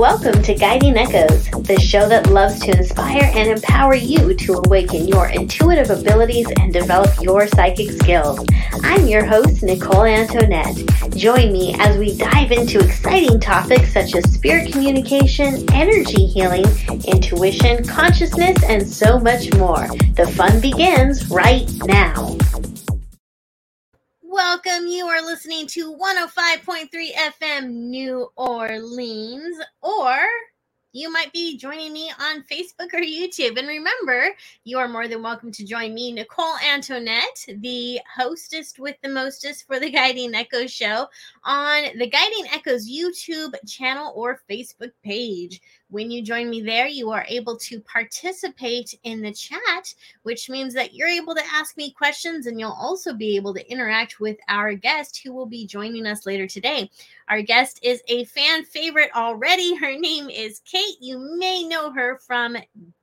Welcome to Guiding Echoes, the show that loves to inspire and empower you to awaken your intuitive abilities and develop your psychic skills. I'm your host, Nicole Antoinette. Join me as we dive into exciting topics such as spirit communication, energy healing, intuition, consciousness, and so much more. The fun begins right now. You are listening to 105.3 FM New Orleans, or you might be joining me on Facebook or YouTube. And remember, you are more than welcome to join me, Nicole Antoinette, the hostess with the mostest for the Guiding Echoes show on the Guiding Echoes YouTube channel or Facebook page. When you join me there, you are able to participate in the chat, which means that you're able to ask me questions and you'll also be able to interact with our guest who will be joining us later today. Our guest is a fan favorite already. Her name is Kate. You may know her from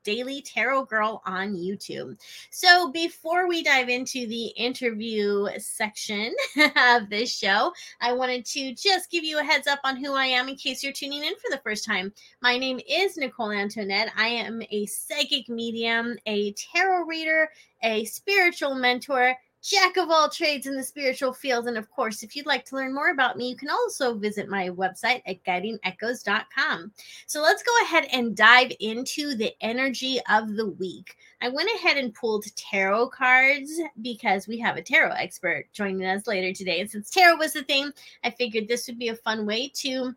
Daily Tarot Girl on YouTube. So, before we dive into the interview section of this show, I wanted to just give you a heads up on who I am in case you're tuning in for the first time. My name is Nicole Antoinette. I am a psychic medium, a tarot reader, a spiritual mentor jack of all trades in the spiritual field. And of course, if you'd like to learn more about me, you can also visit my website at guidingechoes.com. So let's go ahead and dive into the energy of the week. I went ahead and pulled tarot cards because we have a tarot expert joining us later today. And since tarot was the thing, I figured this would be a fun way to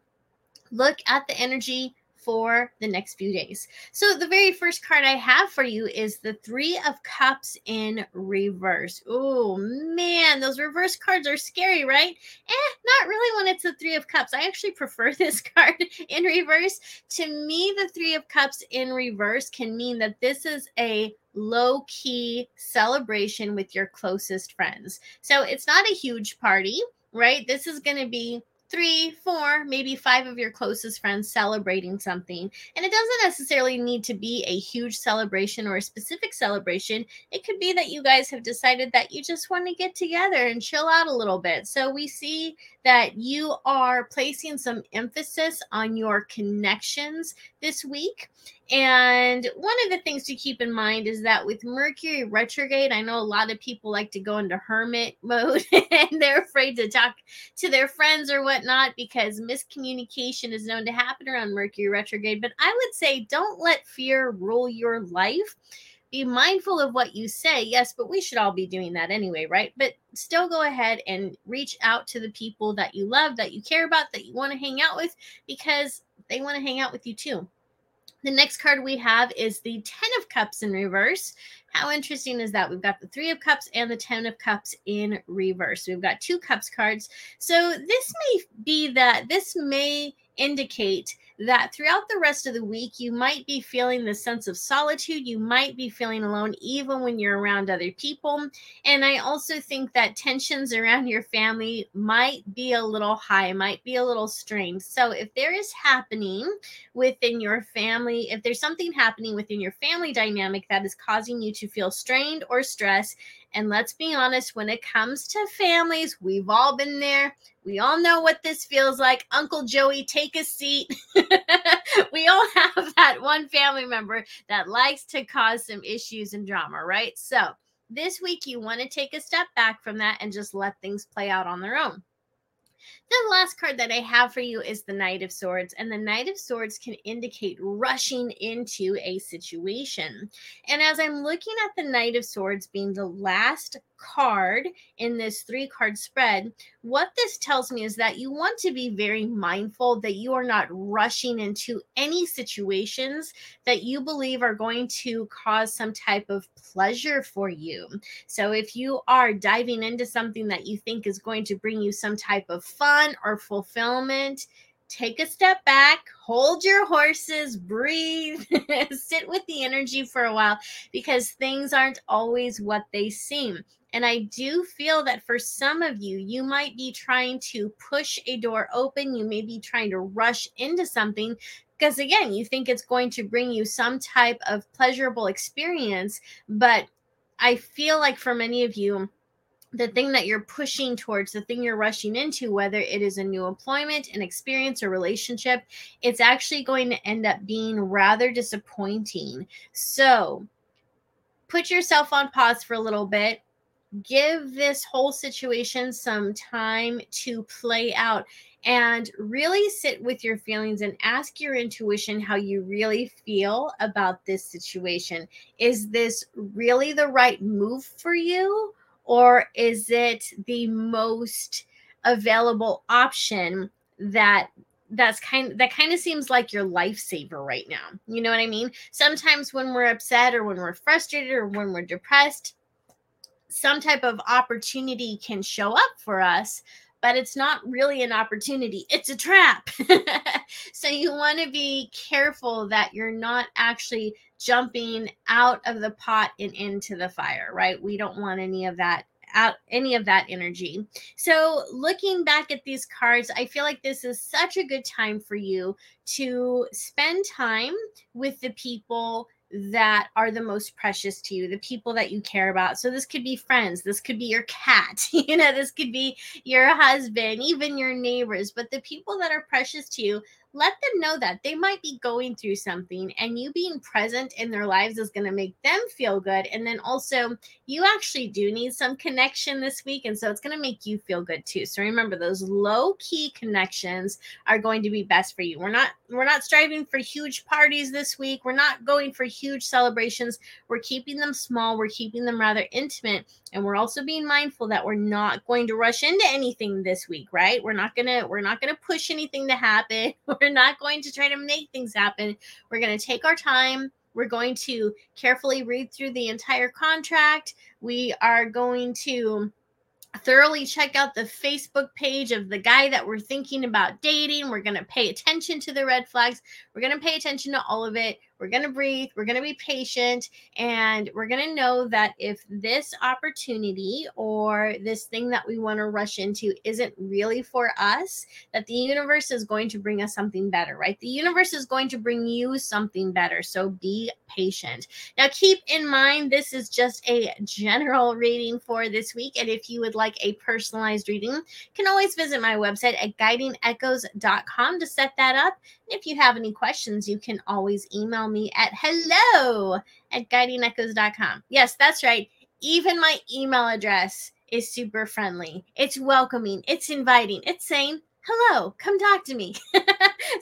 look at the energy for the next few days. So, the very first card I have for you is the Three of Cups in reverse. Oh man, those reverse cards are scary, right? Eh, not really when it's the Three of Cups. I actually prefer this card in reverse. To me, the Three of Cups in reverse can mean that this is a low key celebration with your closest friends. So, it's not a huge party, right? This is going to be three, four, maybe five of your closest friends celebrating something. And it doesn't necessarily need to be a huge celebration or a specific celebration. It could be that you guys have decided that you just want to get together and chill out a little bit. So we see that you are placing some emphasis on your connections this week. And one of the things to keep in mind is that with Mercury retrograde, I know a lot of people like to go into hermit mode and they're afraid to talk to their friends or whatnot because miscommunication is known to happen around Mercury retrograde. But I would say don't let fear rule your life be mindful of what you say. Yes, but we should all be doing that anyway, right? But still go ahead and reach out to the people that you love, that you care about, that you want to hang out with because they want to hang out with you too. The next card we have is the 10 of Cups in reverse. How interesting is that? We've got the Three of Cups and the Ten of Cups in reverse. We've got two Cups cards. So this may be that this may indicate that throughout the rest of the week, you might be feeling the sense of solitude. You might be feeling alone, even when you're around other people. And I also think that tensions around your family might be a little high, might be a little strained. So if there is happening within your family, if there's something happening within your family dynamic that is causing you to feel strained or stressed, and let's be honest, when it comes to families, we've all been there. We all know what this feels like. Uncle Joey, take a seat. we all have that one family member that likes to cause some issues and drama, right? So, this week, you want to take a step back from that and just let things play out on their own. The last card that I have for you is the Knight of Swords, and the Knight of Swords can indicate rushing into a situation. And as I'm looking at the Knight of Swords being the last card in this three card spread, what this tells me is that you want to be very mindful that you are not rushing into any situations that you believe are going to cause some type of pleasure for you. So if you are diving into something that you think is going to bring you some type of fun or fulfillment, take a step back, hold your horses, breathe, sit with the energy for a while because things aren't always what they seem. And I do feel that for some of you, you might be trying to push a door open. You may be trying to rush into something because, again, you think it's going to bring you some type of pleasurable experience. But I feel like for many of you, the thing that you're pushing towards, the thing you're rushing into, whether it is a new employment, an experience, or relationship, it's actually going to end up being rather disappointing. So put yourself on pause for a little bit. Give this whole situation some time to play out and really sit with your feelings and ask your intuition how you really feel about this situation. Is this really the right move for you? Or is it the most available option that that's kind that kind of seems like your lifesaver right now. You know what I mean? Sometimes when we're upset or when we're frustrated or when we're depressed, some type of opportunity can show up for us, but it's not really an opportunity. It's a trap. so you want to be careful that you're not actually jumping out of the pot and into the fire, right? We don't want any of that out any of that energy. So, looking back at these cards, I feel like this is such a good time for you to spend time with the people that are the most precious to you, the people that you care about. So this could be friends, this could be your cat, you know, this could be your husband, even your neighbors, but the people that are precious to you, let them know that they might be going through something and you being present in their lives is going to make them feel good. And then also you actually do need some connection this week and so it's going to make you feel good too. So remember those low key connections are going to be best for you. We're not we're not striving for huge parties this week. We're not going for huge celebrations. We're keeping them small. We're keeping them rather intimate. And we're also being mindful that we're not going to rush into anything this week right? We're not going to we're not going to push anything to happen we're not going to try to make things happen we're going to take our time we're going to carefully read through the entire contract we are going to thoroughly check out the Facebook page of the guy that we're thinking about dating. We're going to pay attention to the red flags. We're going to pay attention to all of it. We're going to breathe. We're going to be patient. And we're going to know that if this opportunity or this thing that we want to rush into isn't really for us, that the universe is going to bring us something better, right? The universe is going to bring you something better. So be patient. Now, keep in mind, this is just a general reading for this week. And if you would like a personalized reading, you can always visit my website at guidingechoes.com to set that up. If you have any questions, you can always email me at hello at guidingechoes.com. Yes, that's right. Even my email address is super friendly. It's welcoming, it's inviting, it's saying, hello, come talk to me.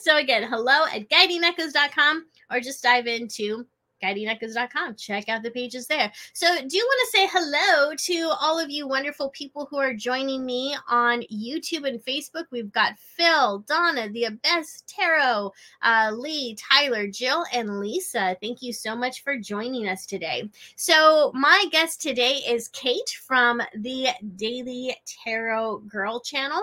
so again, hello at guidingechoes.com or just dive into guidingechoes.com. Check out the pages there. So, do you want to say hello to all of you wonderful people who are joining me on YouTube and Facebook? We've got Phil, Donna, the Abyss, Tarot, uh, Lee, Tyler, Jill, and Lisa. Thank you so much for joining us today. So, my guest today is Kate from the Daily Tarot Girl channel.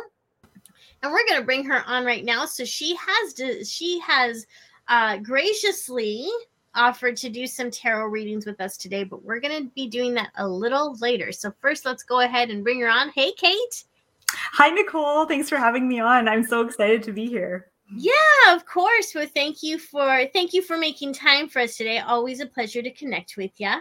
And we're going to bring her on right now. So she has she has uh, graciously offered to do some tarot readings with us today, but we're going to be doing that a little later. So, first, let's go ahead and bring her on. Hey, Kate. Hi, Nicole. Thanks for having me on. I'm so excited to be here. Yeah, of course. Well, thank you for thank you for making time for us today. Always a pleasure to connect with you.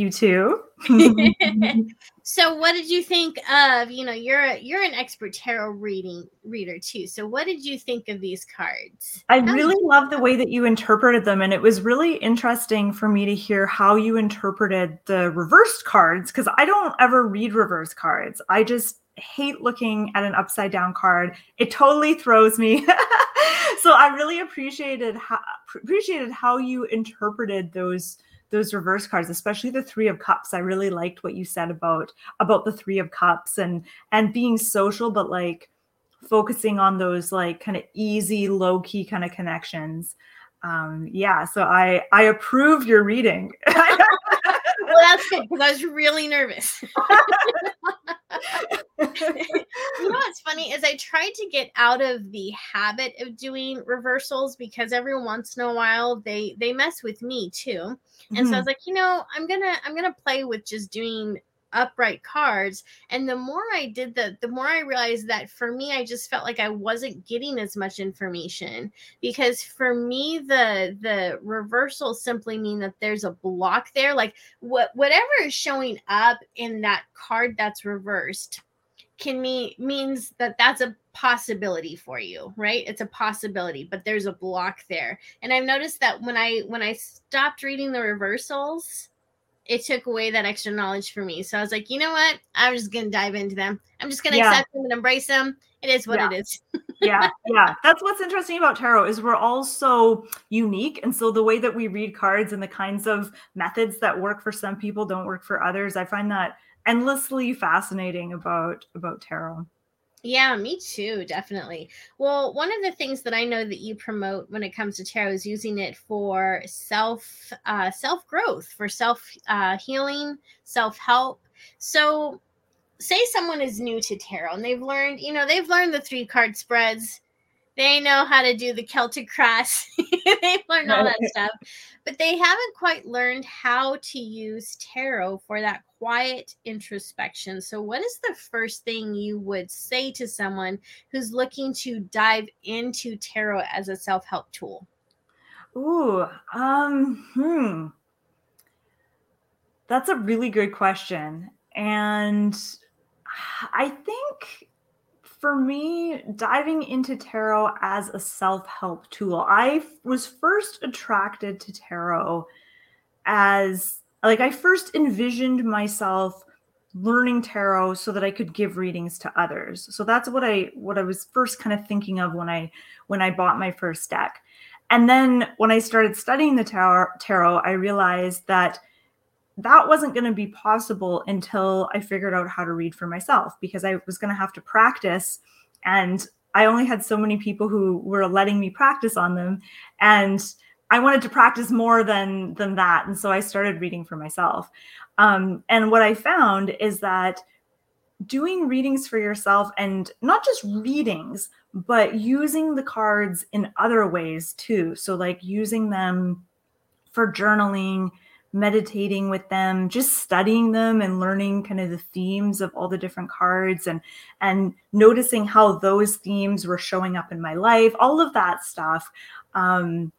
You too. so what did you think of, you know, you're a, you're an expert tarot reading reader too. So what did you think of these cards? I how really love the way that you interpreted them and it was really interesting for me to hear how you interpreted the reversed cards cuz I don't ever read reverse cards. I just hate looking at an upside down card. It totally throws me. so I really appreciated how appreciated how you interpreted those those reverse cards especially the 3 of cups. I really liked what you said about about the 3 of cups and and being social but like focusing on those like kind of easy low key kind of connections. Um yeah so i i approve your reading. Well that's good because i was really nervous you know what's funny is I tried to get out of the habit of doing reversals because every once in a while they they mess with me too. And mm-hmm. so I mm-hmm. was like, you know, I'm gonna I'm gonna play with just doing upright cards and the more i did that the more i realized that for me i just felt like i wasn't getting as much information because for me the the reversals simply mean that there's a block there like what whatever is showing up in that card that's reversed can mean means that that's a possibility for you right? It's a possibility but there's a block there. And i've noticed that when i when i stopped reading the reversals it took away that extra knowledge for me. So i was like you know what? I'm just gonna dive into them. I'm just gonna yeah. accept them and embrace them. It is what yeah. it is. Yeah yeah. That's what's interesting about tarot is we're all so unique and so the way that we read cards and the kinds of methods that work for some people don't work for others i find that endlessly fascinating about about tarot yeah, me too, definitely. Well, one of the things that I know that you promote when it comes to tarot is using it for self uh, self growth, for self uh, healing, self help. So, say someone is new to tarot and they've learned, you know, they've learned the three card spreads, they know how to do the Celtic cross, they've learned all that stuff, but they haven't quite learned how to use tarot for that quiet introspection. So, what is the first thing you would say to someone who's looking to dive into tarot as a self help tool? Ooh, um, hmm. That's a really good question. And I think for me, diving into tarot as a self help tool, I was first attracted to tarot as like I first envisioned myself learning tarot so that I could give readings to others. So that's what I what I was first kind of thinking of when I when I bought my first deck. And then when I started studying the tarot, tarot I realized that that wasn't going to be possible until I figured out how to read for myself because I was going to have to practice and I only had so many people who were letting me practice on them and I wanted to practice more than than that, and so I started reading for myself. Um, and what I found is that doing readings for yourself, and not just readings, but using the cards in other ways too. So, like using them for journaling, meditating with them just studying them and learning kind of the themes of all the different cards and and noticing how those themes were showing up in my life all of that stuff um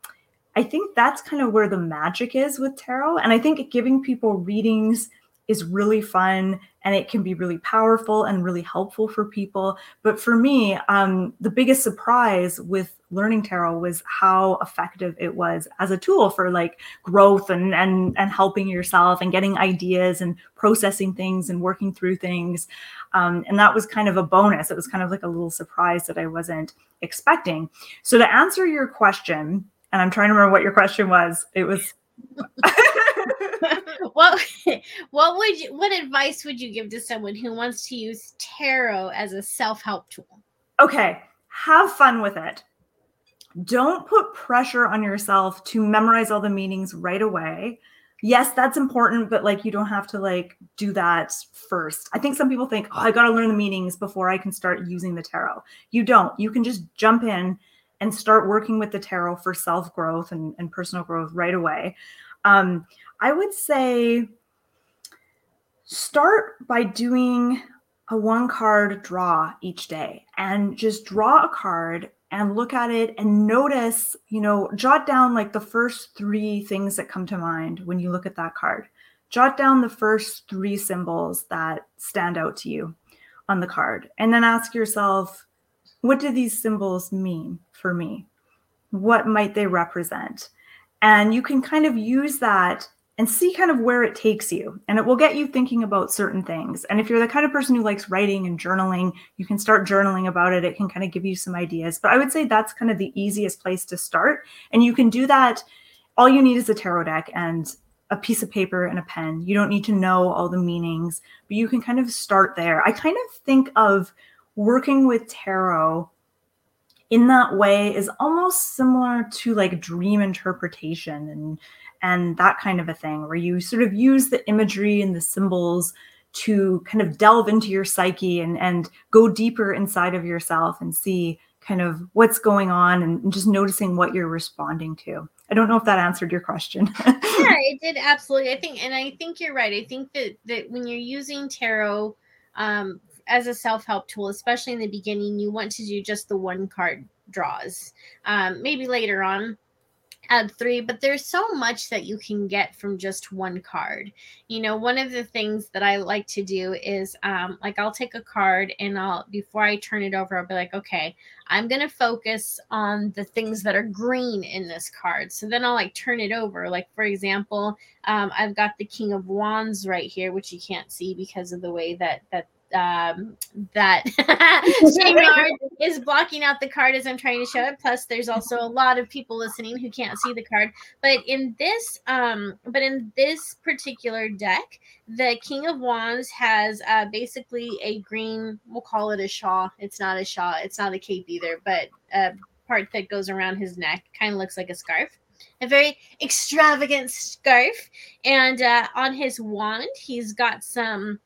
I think that's kind of where the magic is with tarot. And I think giving people readings is really fun and it can be really powerful and really helpful for people. But for me, um, the biggest surprise with learning tarot was how effective it was as a tool for like growth and and and helping yourself and getting ideas and processing things and working through things. Um, and that was kind of a bonus. It was kind of like a little surprise that I wasn't expecting. So to answer your question, and I'm trying to remember what your question was. It was what what would you what advice would you give to someone who wants to use tarot as a self-help tool? Okay, have fun with it. Don't put pressure on yourself to memorize all the meanings right away. Yes, that's important, but like you don't have to like do that first. I think some people think, "Oh, I got to learn the meanings before I can start using the tarot." You don't. You can just jump in and start working with the tarot for self growth and, and, personal growth right away. Um, I would say start by doing a one card draw each day and just draw a card and look at it and notice, you know, jot down like the first three things that come to mind when you look at that card. Jot down the first three symbols that stand out to you on the card and then ask yourself, what do these symbols mean for me? What might they represent? And you can kind of use that and see kind of where it takes you. And it will get you thinking about certain things. And if you're the kind of person who likes writing and journaling, you can start journaling about it. It can kind of give you some ideas. But I would say that's kind of the easiest place to start. And you can do that. All you need is a tarot deck and a piece of paper and a pen. You don't need to know all the meanings, but you can kind of start there. I kind of think of working with tarot in that way is almost similar to like dream interpretation and and that kind of a thing where you sort of use the imagery and the symbols to kind of delve into your psyche and and go deeper inside of yourself and see kind of what's going on and just noticing what you're responding to I don't know if that answered your question. yeah, it did absolutely. I think, and I think you're right. I think that that when you're using tarot um, as a self help tool, especially in the beginning, you want to do just the one card draws. Um, maybe later on, add three, but there's so much that you can get from just one card. You know, one of the things that I like to do is um, like I'll take a card and I'll before I turn it over, I'll be like, okay, I'm gonna focus on the things that are green in this card. So then I'll like turn it over. Like for example, um, I've got the King of Wands right here, which you can't see because of the way that that um, that is blocking out the card as I'm trying to show it. Plus, there's also a lot of people listening who can't see the card. But in this, um, but in this particular deck, the King of Wands has uh, basically a green. We'll call it a shawl. It's not a shawl. It's not a cape either, but a part that goes around his neck. Kind of looks like a scarf a very extravagant scarf. And uh, on his wand, he's got some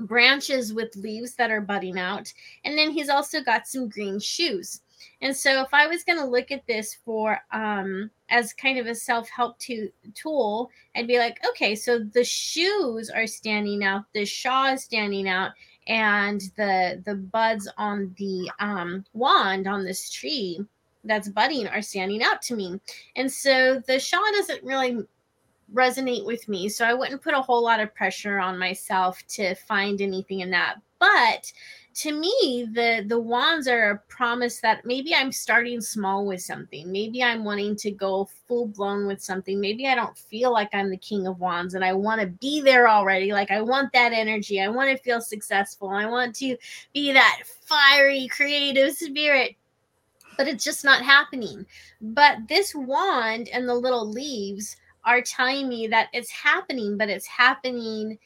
branches with leaves that are budding out. And then he's also got some green shoes. And so if I was going to look at this for um as kind of a self-help to, tool, I'd be like, okay, so the shoes are standing out, the shaw is standing out, and the the buds on the um wand on this tree that's budding are standing out to me. And so the shaw doesn't really resonate with me. So I wouldn't put a whole lot of pressure on myself to find anything in that. But to me, the the wands are a promise that maybe I'm starting small with something. Maybe I'm wanting to go full blown with something. Maybe I don't feel like I'm the king of wands and I want to be there already. Like I want that energy. I want to feel successful. I want to be that fiery creative spirit but it's just not happening. But this wand and the little leaves are telling me that it's happening, but it's happening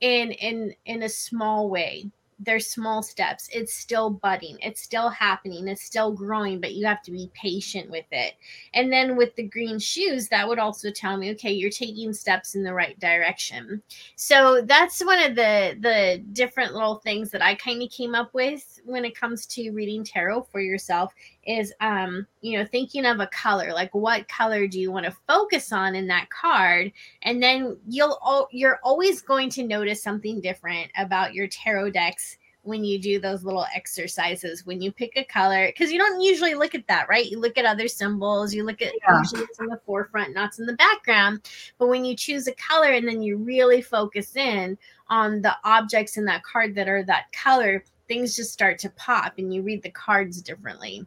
in in in a small way there's small steps. It's still budding. It's still happening. It's still growing, but you have to be patient with it. And then with the green shoes, that would also tell me, okay, you're taking steps in the right direction. So that's one of the the different little things that I kind of came up with when it comes to reading tarot for yourself is um, you know, thinking of a color, like what color do you want to focus on in that card? And then you'll you're always going to notice something different about your tarot decks when you do those little exercises when you pick a color because you don't usually look at that right you look at other symbols you look at yeah. usually it's in the forefront not in the background but when you choose a color and then you really focus in on the objects in that card that are that color things just start to pop and you read the cards differently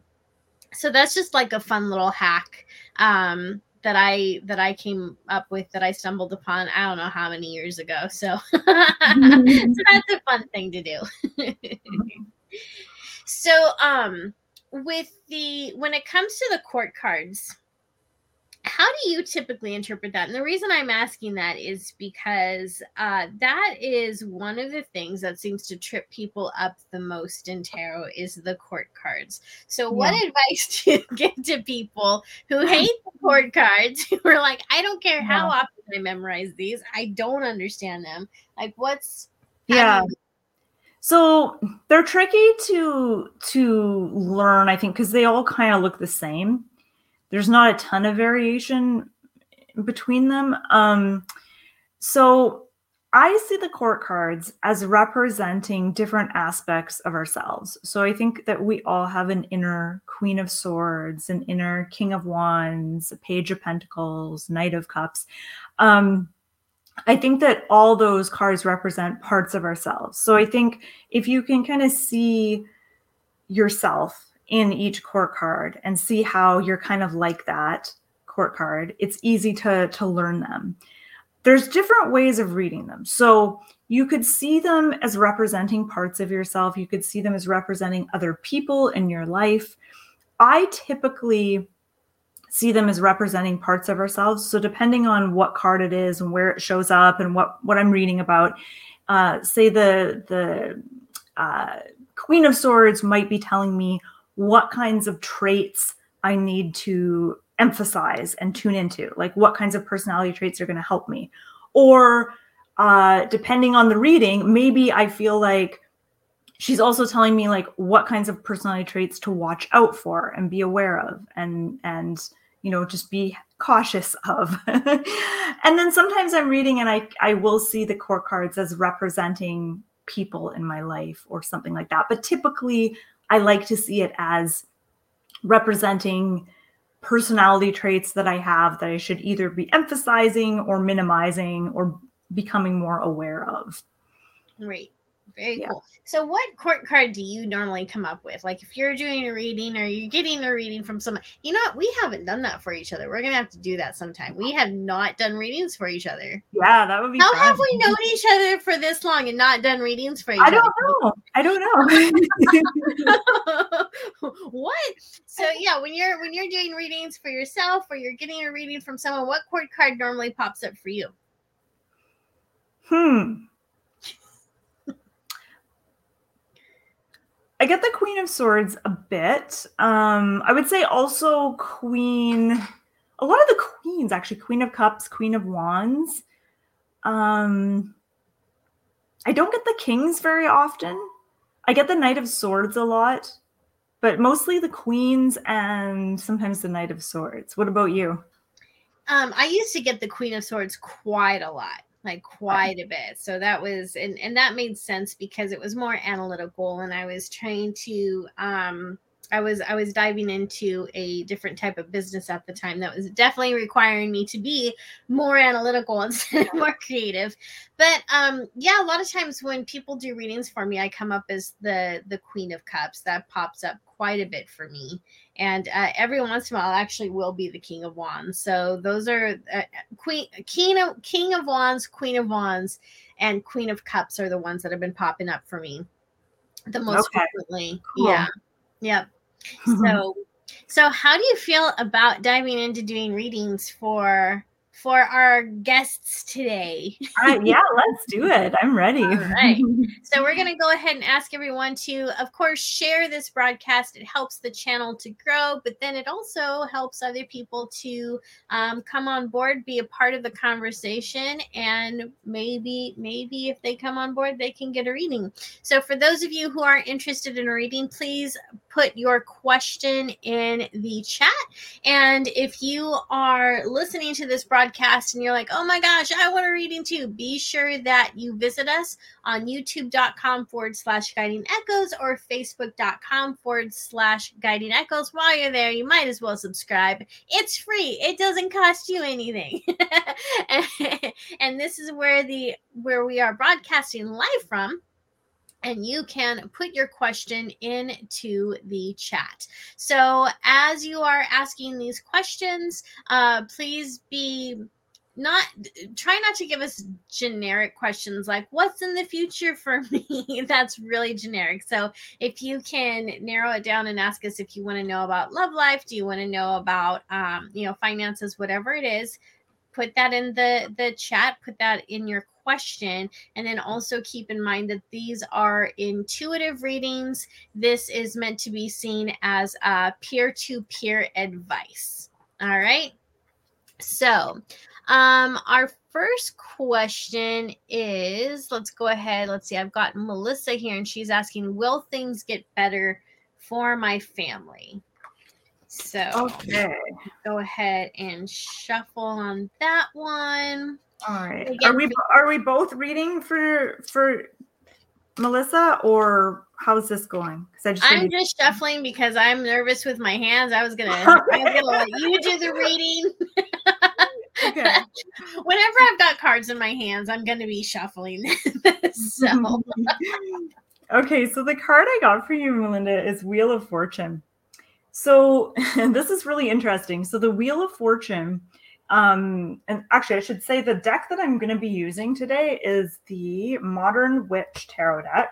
so that's just like a fun little hack um, that I that I came up with that I stumbled upon I don't know how many years ago. So, so that's a fun thing to do. so um with the when it comes to the court cards, how do you typically interpret that? And the reason I'm asking that is because uh, that is one of the things that seems to trip people up the most in tarot is the court cards. So, yeah. what advice do you give to people who hate the court cards? Who are like, I don't care how yeah. often I memorize these, I don't understand them. Like, what's yeah. So they're tricky to to learn, I think, because they all kind of look the same there's not a ton of variation between them. Um, so I see the court cards as representing different aspects of ourselves. So I think that we all have an inner Queen of Swords, an inner King of Wands, a Page of Pentacles, Knight of Cups. Um, I think that all those cards represent parts of ourselves. So I think if you can kind of see yourself in each court card and see how you're kind of like that court card, it's easy to, to learn them. There's different ways of reading them. So you could see them as representing parts of yourself, you could see them as representing other people in your life. I typically see them as representing parts of ourselves. So depending on what card it is and where it shows up and what what I'm reading about, uh, say the the uh, Queen of Swords might be telling me what kinds of traits I need to emphasize and tune into, like what kinds of personality traits are going to help me. Or uh, depending on the reading, maybe I feel like she's also telling me like what kinds of personality traits to watch out for and be aware of and and you know, just be cautious of. and then sometimes I'm reading and I, I will see the court cards as representing people in my life or something like that. But typically, I like to see it as representing personality traits that I have that I should either be emphasizing or minimizing or becoming more aware of. Right. Very yeah. cool. So, what court card do you normally come up with? Like, if you're doing a reading or you're getting a reading from someone, you know what? We haven't done that for each other. We're gonna have to do that sometime. We have not done readings for each other. Yeah, that would be. How fun. have we known each other for this long and not done readings for each I don't know. I don't know. what? So yeah, when you're when you're doing readings for yourself or you're getting a reading from someone, what court card normally pops up for you? Hmm. I get the Queen of Swords a bit. Um, I would say also Queen, a lot of the queens actually, Queen of Cups, Queen of Wands. Um, I don't get the Kings very often. I get the Knight of Swords a lot, but mostly the Queens and sometimes the Knight of Swords. What about you? Um, I used to get the Queen of Swords quite a lot like quite a bit. So that was and and that made sense because it was more analytical and i was trying to um i was i was diving into a different type of business at the time that was definitely requiring me to be more analytical instead of more creative. But um yeah a lot of times when people do readings for me i come up as the the queen of cups. That pops up quite a bit for me. And uh, every once in a while actually will be the king of wands. So those are uh, queen king of king of wands queen of wands and queen of cups are the ones that have been popping up for me the most okay. frequently. Cool. yeah. Yep so so how do you feel about diving into doing readings for for our guests today. uh, yeah, let's do it. I'm ready. All right. So we're going to go ahead and ask everyone to, of course, share this broadcast. It helps the channel to grow, but then it also helps other people to um, come on board, be a part of the conversation, and maybe, maybe if they come on board, they can get a reading. So for those of you who are interested in a reading, please put your question in the chat. And if you are listening to this broadcast, and you're like, oh my gosh, I want a reading too, be sure that you visit us on youtube.com forward slash guiding echoes or facebook.com forward slash guiding echoes. While you're there, you might as well subscribe. It's free, it doesn't cost you anything. and this is where the where we are broadcasting live from and you can put your question into the chat. So, as you are asking these questions, uh, please be not try not to give us generic questions like what's in the future for me that's really generic so if you can narrow it down and ask us if you want to know about love life do you want to know about um, you know finances whatever it is put that in the the chat put that in your question. And then also keep in mind that these are intuitive readings. This is meant to be seen as a peer to peer advice. All right. So, um, our first question is let's go ahead. Let's see. I've got Melissa here, and she's asking Will things get better for my family? So, okay. Go ahead and shuffle on that one. All right. Again, are we are we both reading for for Melissa or how's this going? Because I just I'm just shuffling because I'm nervous with my hands. I was gonna I was gonna let you do the reading. okay. Whenever I've got cards in my hands, I'm gonna be shuffling. so okay, so the card I got for you, Melinda, is Wheel of Fortune. So this is really interesting. So the Wheel of Fortune um, and actually, I should say the deck that I'm going to be using today is the Modern Witch Tarot deck.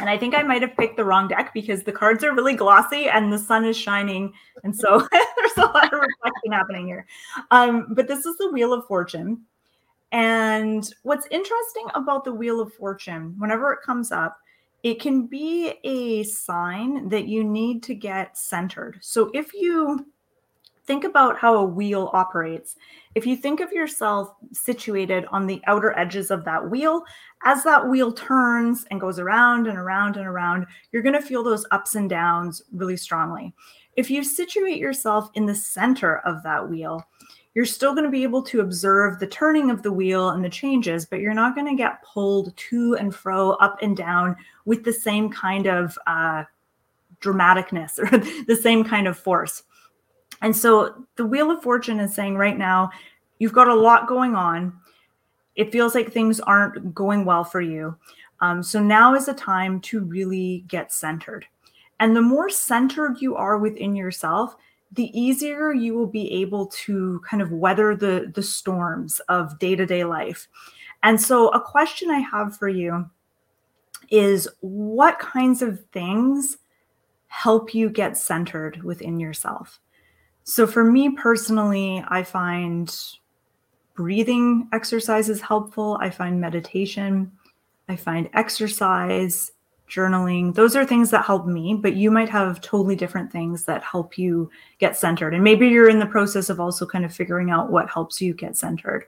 And I think I might have picked the wrong deck because the cards are really glossy and the sun is shining. And so there's a lot of reflection happening here. Um, but this is the Wheel of Fortune. And what's interesting about the Wheel of Fortune, whenever it comes up, it can be a sign that you need to get centered. So if you think about how a wheel operates. If you think of yourself situated on the outer edges of that wheel, as that wheel turns and goes around and around and around, you're going to feel those ups and downs really strongly. if you situate yourself in the center of that wheel, you're still going to be able to observe the turning of the wheel and the changes, but you're not going to get pulled to and fro, up and down with the same kind of uh, dramaticness or the same kind of force. And so the Wheel of Fortune is saying right now, you've got a lot going on. It feels like things aren't going well for you. Um, so now is a time to really get centered. And the more centered you are within yourself, the easier you will be able to kind of weather the the storms of day-to-day life. And so a question I have for you is what kinds of things help you get centered within yourself? So for me personally, I find breathing exercises helpful. I find meditation. I find exercise journaling. Those are things that help me, but you might have totally different things that help you get centered. And maybe you're in the process of also kind of figuring out what helps you get centered.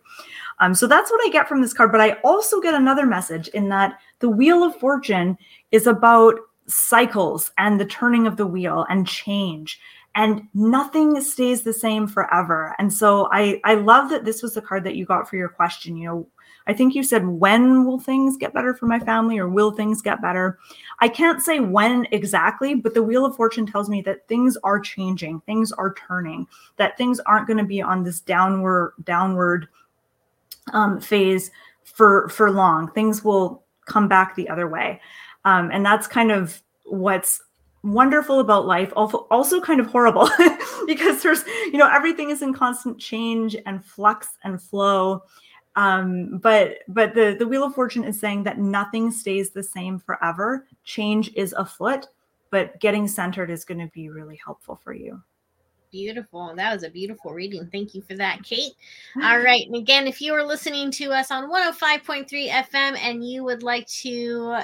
Um, so that's what I get from this card. But I also get another message in that the Wheel of Fortune is about cycles and the turning of the wheel and change and nothing stays the same forever and so i i love that this was the card that you got for your question you know I think you said, when will things get better for my family or will things get better? I can't say when exactly, but the Wheel of Fortune tells me that things are changing, things are turning, that things aren't going to be on this downward, downward um, phase for for long. Things will come back the other way. Um, and that's kind of what's wonderful about life also also kind of horrible because there's you know everything is in constant change and flux and flow um, but but the the wheel of fortune is saying that nothing stays the same forever change is afoot but getting centered is going to be really helpful for you Beautiful. That was a beautiful reading. Thank you for that, Kate. All right. And again, if you are listening to us on 105.3 FM and you would like to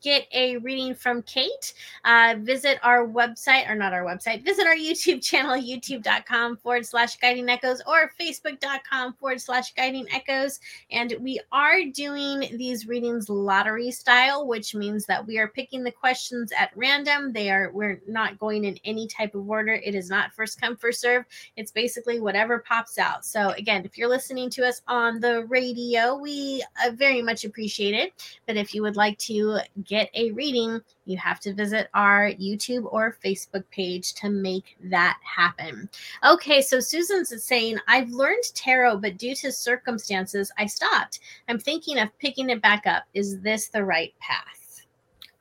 get a reading from Kate, uh, visit our website, or not our website, visit our YouTube channel, youtube.com forward slash guiding echoes, or facebook.com forward slash guiding echoes. And we are doing these readings lottery style, which means that we are picking the questions at random. They are, we're not going in any type of order. It is not first come, first serve. It's basically whatever pops out. So, again, if you're listening to us on the radio, we uh, very much appreciate it. But if you would like to get a reading, you have to visit our YouTube or Facebook page to make that happen. Okay, so Susan's saying, I've learned tarot, but due to circumstances, I stopped. I'm thinking of picking it back up. Is this the right path?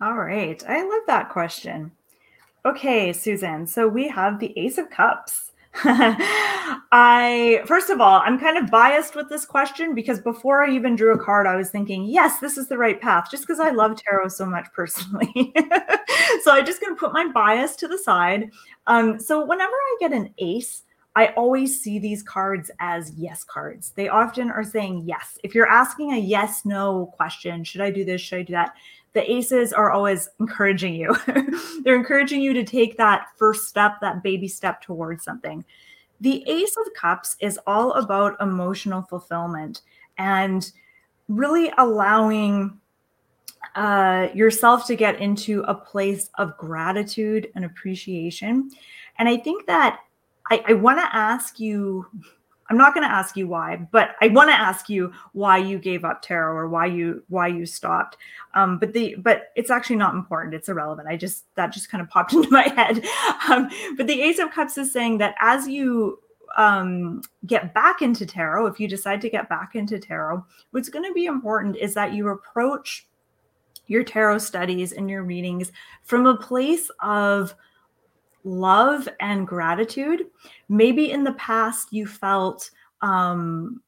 All right. I love that question. Okay, Susan. So we have the Ace of Cups. I first of all, I'm kind of biased with this question because before I even drew a card, I was thinking, yes, this is the right path, just because I love tarot so much personally. so I'm just going to put my bias to the side. Um, so whenever I get an ace, I always see these cards as yes cards. They often are saying yes. If you're asking a yes no question, should I do this? Should I do that? The aces are always encouraging you. They're encouraging you to take that first step, that baby step towards something. The Ace of Cups is all about emotional fulfillment and really allowing uh, yourself to get into a place of gratitude and appreciation. And I think that I, I want to ask you I'm not going to ask you why, but I want to ask you why you gave up tarot or why you why you stopped. Um, but the but it's actually not important. It's irrelevant. I just that just kind of popped into my head. Um, but the Ace of Cups is saying that as you um, get back into tarot, if you decide to get back into tarot, what's going to be important is that you approach your tarot studies and your readings from a place of love and gratitude. Maybe in the past you felt um,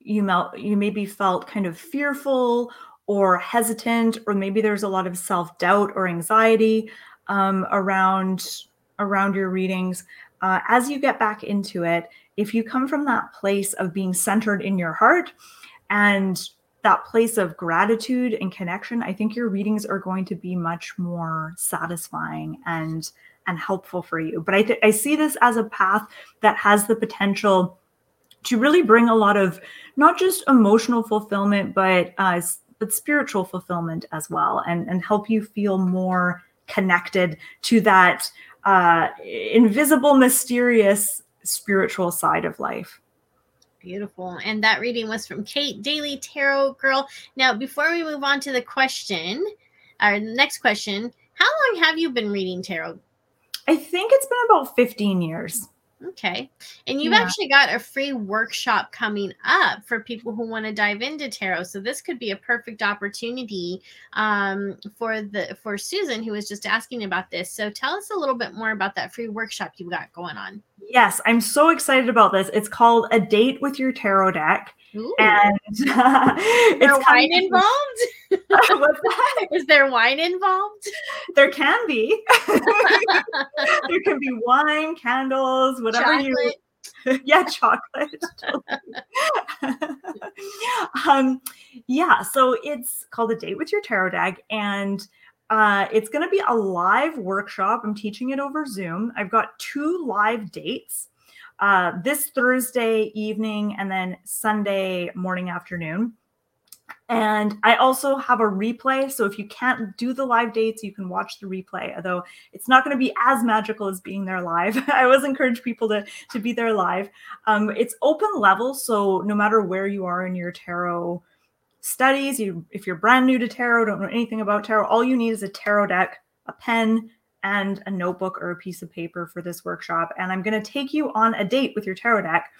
you melt you maybe felt kind of fearful or hesitant, or maybe there's a lot of self doubt or anxiety um, around around your readings. Uh, as you get back into it, if you come from that place of being centered in your heart and that place of gratitude and connection, I think your readings are going to be much more satisfying and and helpful for you. But I, th- I see this as a path that has the potential to really bring a lot of not just emotional fulfillment, but uh, but spiritual fulfillment as well, and and help you feel more connected to that uh, invisible, mysterious, spiritual side of life. Beautiful. And that reading was from Kate Daily Tarot Girl. Now, before we move on to the question, our next question, how long have you been reading tarot? I think it's been about 15 years. Okay. And you've yeah. actually got a free workshop coming up for people who want to dive into tarot. So this could be a perfect opportunity um, for the for Susan who was just asking about this. So tell us a little bit more about that free workshop you've got going on. Yes, I'm so excited about this. It's called A Date with Your Tarot Deck. Ooh. And uh, is there wine involved? What's that? Is there wine involved? There can be. there can be wine, candles, whatever chocolate. you. yeah, chocolate. um, yeah, so it's called a date with your tarot deck, and uh, it's going to be a live workshop. I'm teaching it over Zoom. I've got two live dates uh, this Thursday evening and then Sunday morning afternoon. And I also have a replay. So if you can't do the live dates, you can watch the replay, although it's not going to be as magical as being there live. I always encourage people to, to be there live. Um, it's open level. So no matter where you are in your tarot studies, you if you're brand new to tarot, don't know anything about tarot, all you need is a tarot deck, a pen, and a notebook or a piece of paper for this workshop. And I'm going to take you on a date with your tarot deck.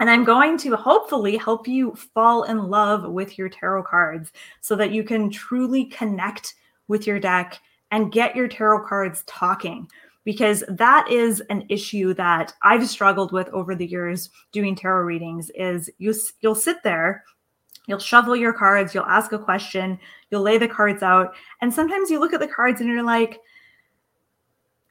And I'm going to hopefully help you fall in love with your tarot cards so that you can truly connect with your deck and get your tarot cards talking because that is an issue that I've struggled with over the years doing tarot readings is you you'll sit there you'll shuffle your cards you'll ask a question you'll lay the cards out and sometimes you look at the cards and you're like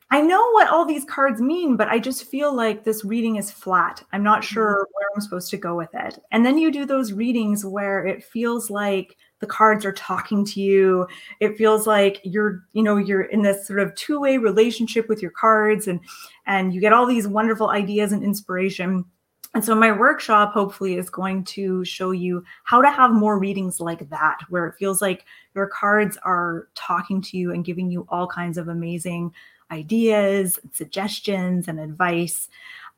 I know what all these cards mean, but I just feel like this reading is flat. I'm not mm-hmm. sure where I'm supposed to go with it. And then you do those readings where it feels like the cards are talking to you. It feels like you're, you know, you're in this sort of two-way relationship with your cards and and you get all these wonderful ideas and inspiration. And so my workshop hopefully is going to show you how to have more readings like that where it feels like your cards are talking to you and giving you all kinds of amazing ideas, suggestions, and advice.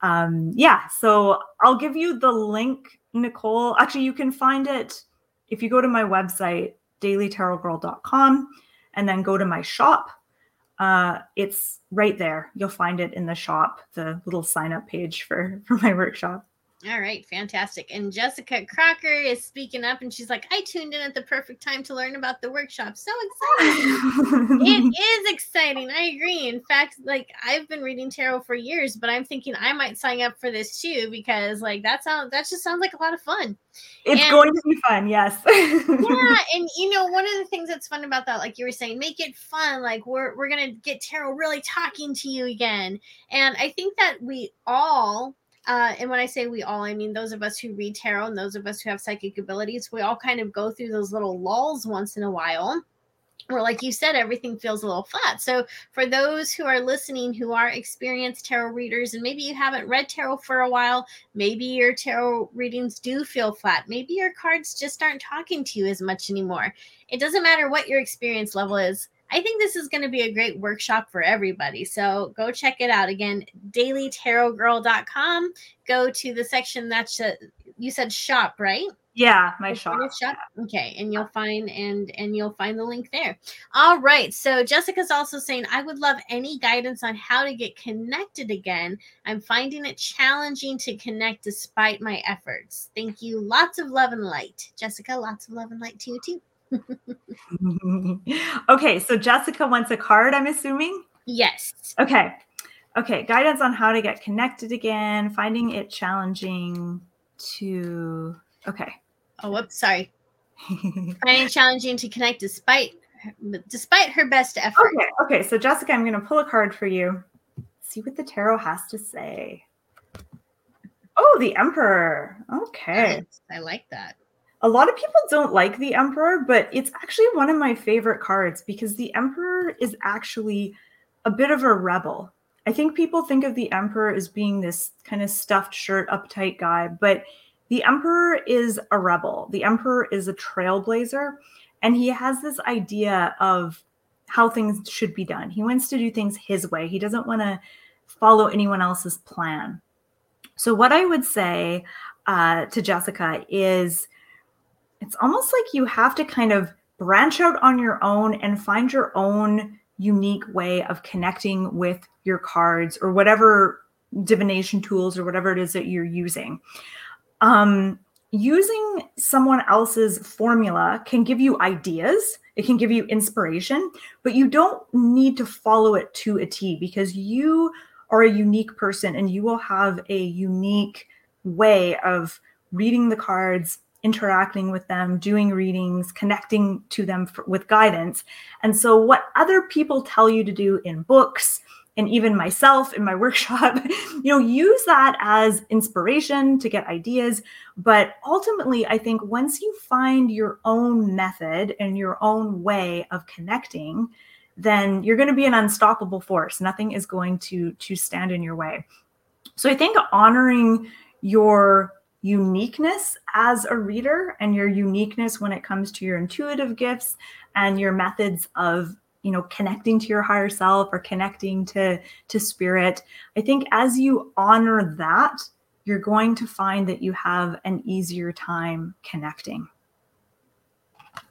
Um, yeah, so I'll give you the link, Nicole. Actually, you can find it if you go to my website, dailytarotgirl.com, and then go to my shop. Uh, it's right there. You'll find it in the shop, the little sign up page for, for my workshop. All right, fantastic. And Jessica Crocker is speaking up and she's like, I tuned in at the perfect time to learn about the workshop. So exciting. it is exciting. I agree. In fact, like I've been reading tarot for years, but I'm thinking I might sign up for this too because like that sounds that just sounds like a lot of fun. It's and, going to be fun, yes. yeah, and you know, one of the things that's fun about that, like you were saying, make it fun. Like we're we're gonna get tarot really talking to you again. And I think that we all uh, and when I say we all, I mean those of us who read tarot and those of us who have psychic abilities, we all kind of go through those little lulls once in a while where like you said everything feels a little flat. So for those who are listening who are experienced tarot readers and maybe you haven't read tarot for a while maybe your tarot readings do feel flat. Maybe your cards just aren't talking to you as much anymore. It doesn't matter what your experience level is I think this is going to be a great workshop for everybody. So go check it out. Again, dailytarotgirl.com. Go to the section that's you said shop, right? Yeah, my shop. shop. Okay, and you'll find and and you'll find the link there. All right. So Jessica's also saying I would love any guidance on how to get connected again. I'm finding it challenging to connect despite my efforts. Thank you. Lots of love and light. Jessica, lots of love and light to you too. okay, so Jessica wants a card, I'm assuming? Yes. Okay. Okay, guidance on how to get connected again, finding it challenging to Okay. Oh, whoops, sorry. finding it challenging to connect despite despite her best effort. Okay, okay. So Jessica, I'm gonna pull a card for you. See what the tarot has to say. Oh, the Emperor. Okay. I like that a lot of people don't like the emperor but it's actually one of my favorite cards because the emperor is actually a bit of a rebel i think people think of the emperor as being this kind of stuffed shirt uptight guy but the emperor is a rebel the emperor is a trailblazer and he has this idea of how things should be done. He wants to do things his way. He doesn't want to follow anyone else's plan. So, what I would say uh, to Jessica is it's almost like you have to kind of branch out on your own and find your own unique way of connecting with your cards or whatever divination tools or whatever it is that you're using. Um, using someone else's formula can give you ideas, it can give you inspiration, but you don't need to follow it to a T because you are a unique person and you will have a unique way of reading the cards, interacting with them, doing readings, connecting to them for, with guidance. And so, what other people tell you to do in books, and even myself in my workshop, you know, use that as inspiration to get ideas. But ultimately, I think once you find your own method and your own way of connecting, then you're going to be an unstoppable force. Nothing is going to to stand in your way. So I think honoring your uniqueness as a reader and your uniqueness when it comes to your intuitive gifts and your methods of you know connecting to your higher self or connecting to to spirit. I think as you honor that you're going to find that you have an easier time connecting.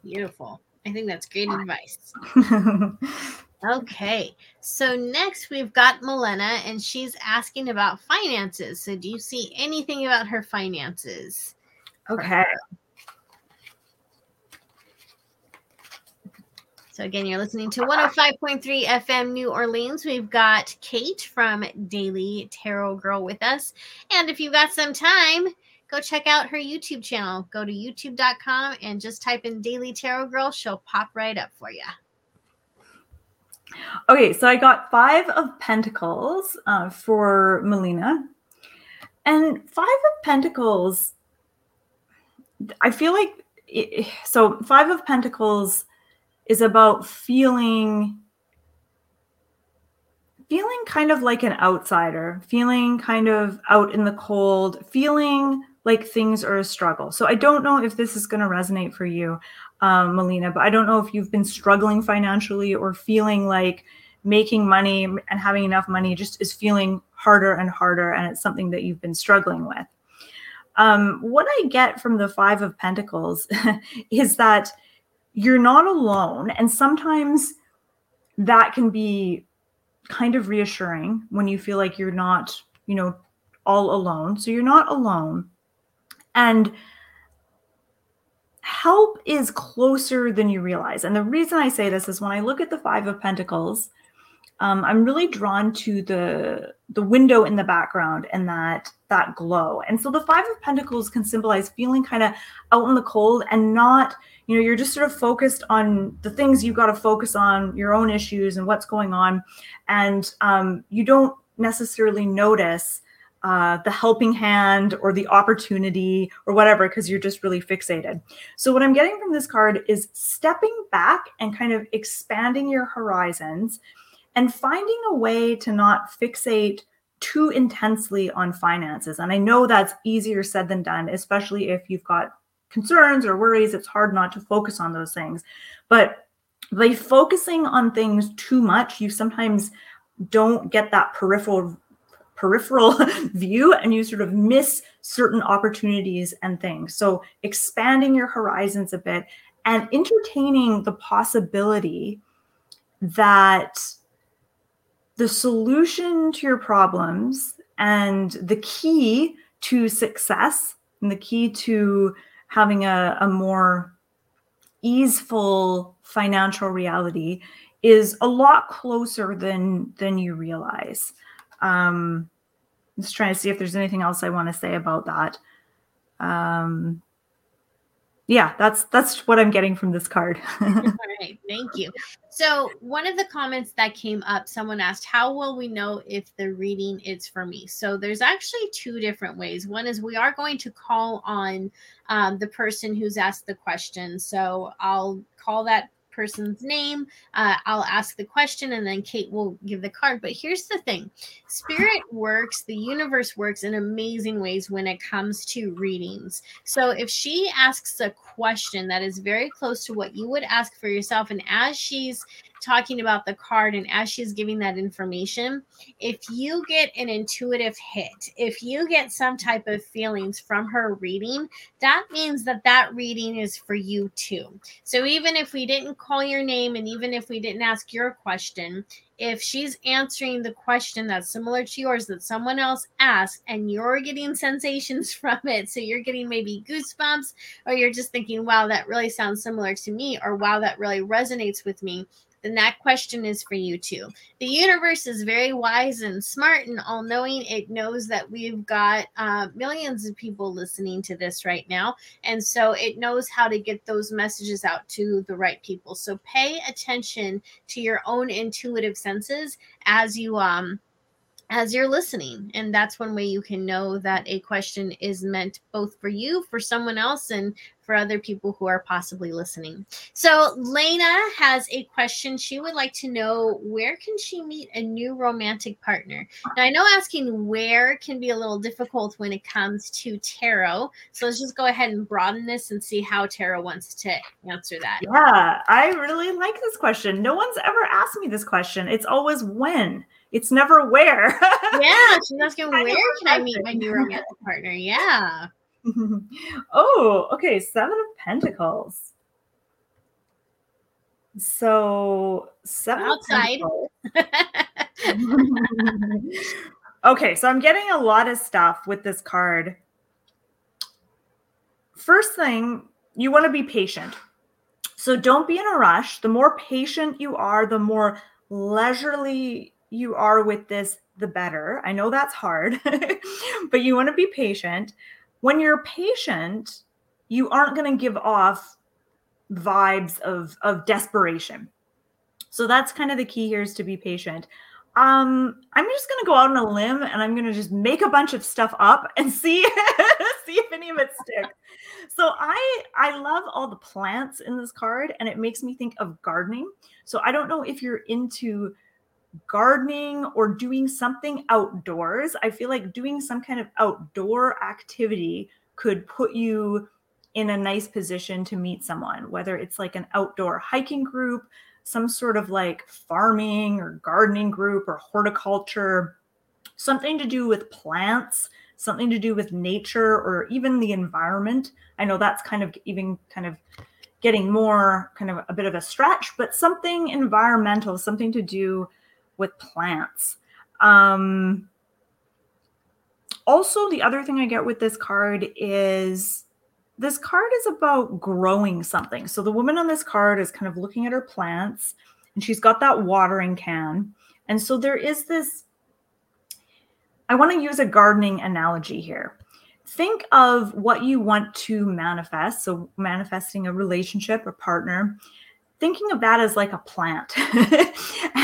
Beautiful. I think that's great advice okay so next we've got Milena, and she's asking about finances so do you see anything about her finances okay So, again, you're listening to 105.3 FM New Orleans. We've got Kate from Daily Tarot Girl with us. And if you've got some time, go check out her YouTube channel. Go to youtube.com and just type in Daily Tarot Girl. She'll pop right up for you. Okay, so I got five of Pentacles uh, for Melina. And five of Pentacles, I feel like, it, so five of Pentacles is about feeling feeling kind of like an outsider, feeling kind of out in the cold, feeling like things are a struggle. So I don't know if this is going to resonate for you, um, Melina, but I don't know if you've been struggling financially or feeling like making money and having enough money just is feeling harder and harder, and it's something that you've been struggling with. Um, what I get from the Five of Pentacles is that you're not alone. And sometimes that can be kind of reassuring when you feel like you're not, you know, all alone. So you're not alone. And help is closer than you realize. And the reason I say this is when I look at the Five of Pentacles, um, I'm really drawn to the the window in the background and that that glow. And so the Five of Pentacles can symbolize feeling kind of out in the cold and not you know you're just sort of focused on the things you've got to focus on your own issues and what's going on and um, you don't necessarily notice uh, the helping hand or the opportunity or whatever because you're just really fixated so what i'm getting from this card is stepping back and kind of expanding your horizons and finding a way to not fixate too intensely on finances and i know that's easier said than done especially if you've got concerns or worries, it's hard not to focus on those things. But by focusing on things too much, you sometimes don't get that peripheral peripheral view and you sort of miss certain opportunities and things. So expanding your horizons a bit and entertaining the possibility that the solution to your problems and the key to success and the key to having a, a more easeful financial reality is a lot closer than than you realize. Um, just trying to see if there's anything else I want to say about that. Um, yeah, that's that's what I'm getting from this card. All right, thank you. So one of the comments that came up, someone asked, "How will we know if the reading is for me?" So there's actually two different ways. One is we are going to call on um, the person who's asked the question. So I'll call that person's name. Uh, I'll ask the question and then Kate will give the card. But here's the thing Spirit works, the universe works in amazing ways when it comes to readings. So if she asks a question that is very close to what you would ask for yourself, and as she's talking about the card and as she's giving that information, if you get an intuitive hit, if you get some type of feelings from her reading, that means that that reading is for you too. So even if we didn't call your name and even if we didn't ask your question, if she's answering the question that's similar to yours that someone else asked and you're getting sensations from it so you're getting maybe goosebumps or you're just thinking wow that really sounds similar to me or wow that really resonates with me then that question is for you too. The universe is very wise and smart and all knowing. It knows that we've got uh, millions of people listening to this right now. And so it knows how to get those messages out to the right people. So pay attention to your own intuitive senses as you, um, as you're listening. And that's one way you can know that a question is meant both for you, for someone else, and for other people who are possibly listening. So Lena has a question. She would like to know where can she meet a new romantic partner? Now I know asking where can be a little difficult when it comes to tarot. So let's just go ahead and broaden this and see how tarot wants to answer that. Yeah, I really like this question. No one's ever asked me this question. It's always when. It's never where. yeah, she's asking where can I meet my new romantic partner? Yeah. oh, okay. Seven of Pentacles. So seven outside. okay, so I'm getting a lot of stuff with this card. First thing, you want to be patient. So don't be in a rush. The more patient you are, the more leisurely you are with this, the better. I know that's hard, but you want to be patient when you're patient, you aren't going to give off vibes of of desperation. So that's kind of the key here is to be patient. Um, I'm just gonna go out on a limb and I'm gonna just make a bunch of stuff up and see see if any of it sticks. So I I love all the plants in this card and it makes me think of gardening. So I don't know if you're into gardening or doing something outdoors, I feel like doing some kind of outdoor activity could put you in a nice position to meet someone, whether it's like an outdoor hiking group, some sort of like farming or gardening group or horticulture, something to do with plants, something to do with nature or even the environment. I know that's kind of even kind of getting more kind of a bit of a stretch, but something environmental, something to do with plants. Um, also, the other thing I get with this card is this card is about growing something. So the woman on this card is kind of looking at her plants and she's got that watering can. And so there is this, I want to use a gardening analogy here. Think of what you want to manifest. So, manifesting a relationship, a partner, thinking of that as like a plant.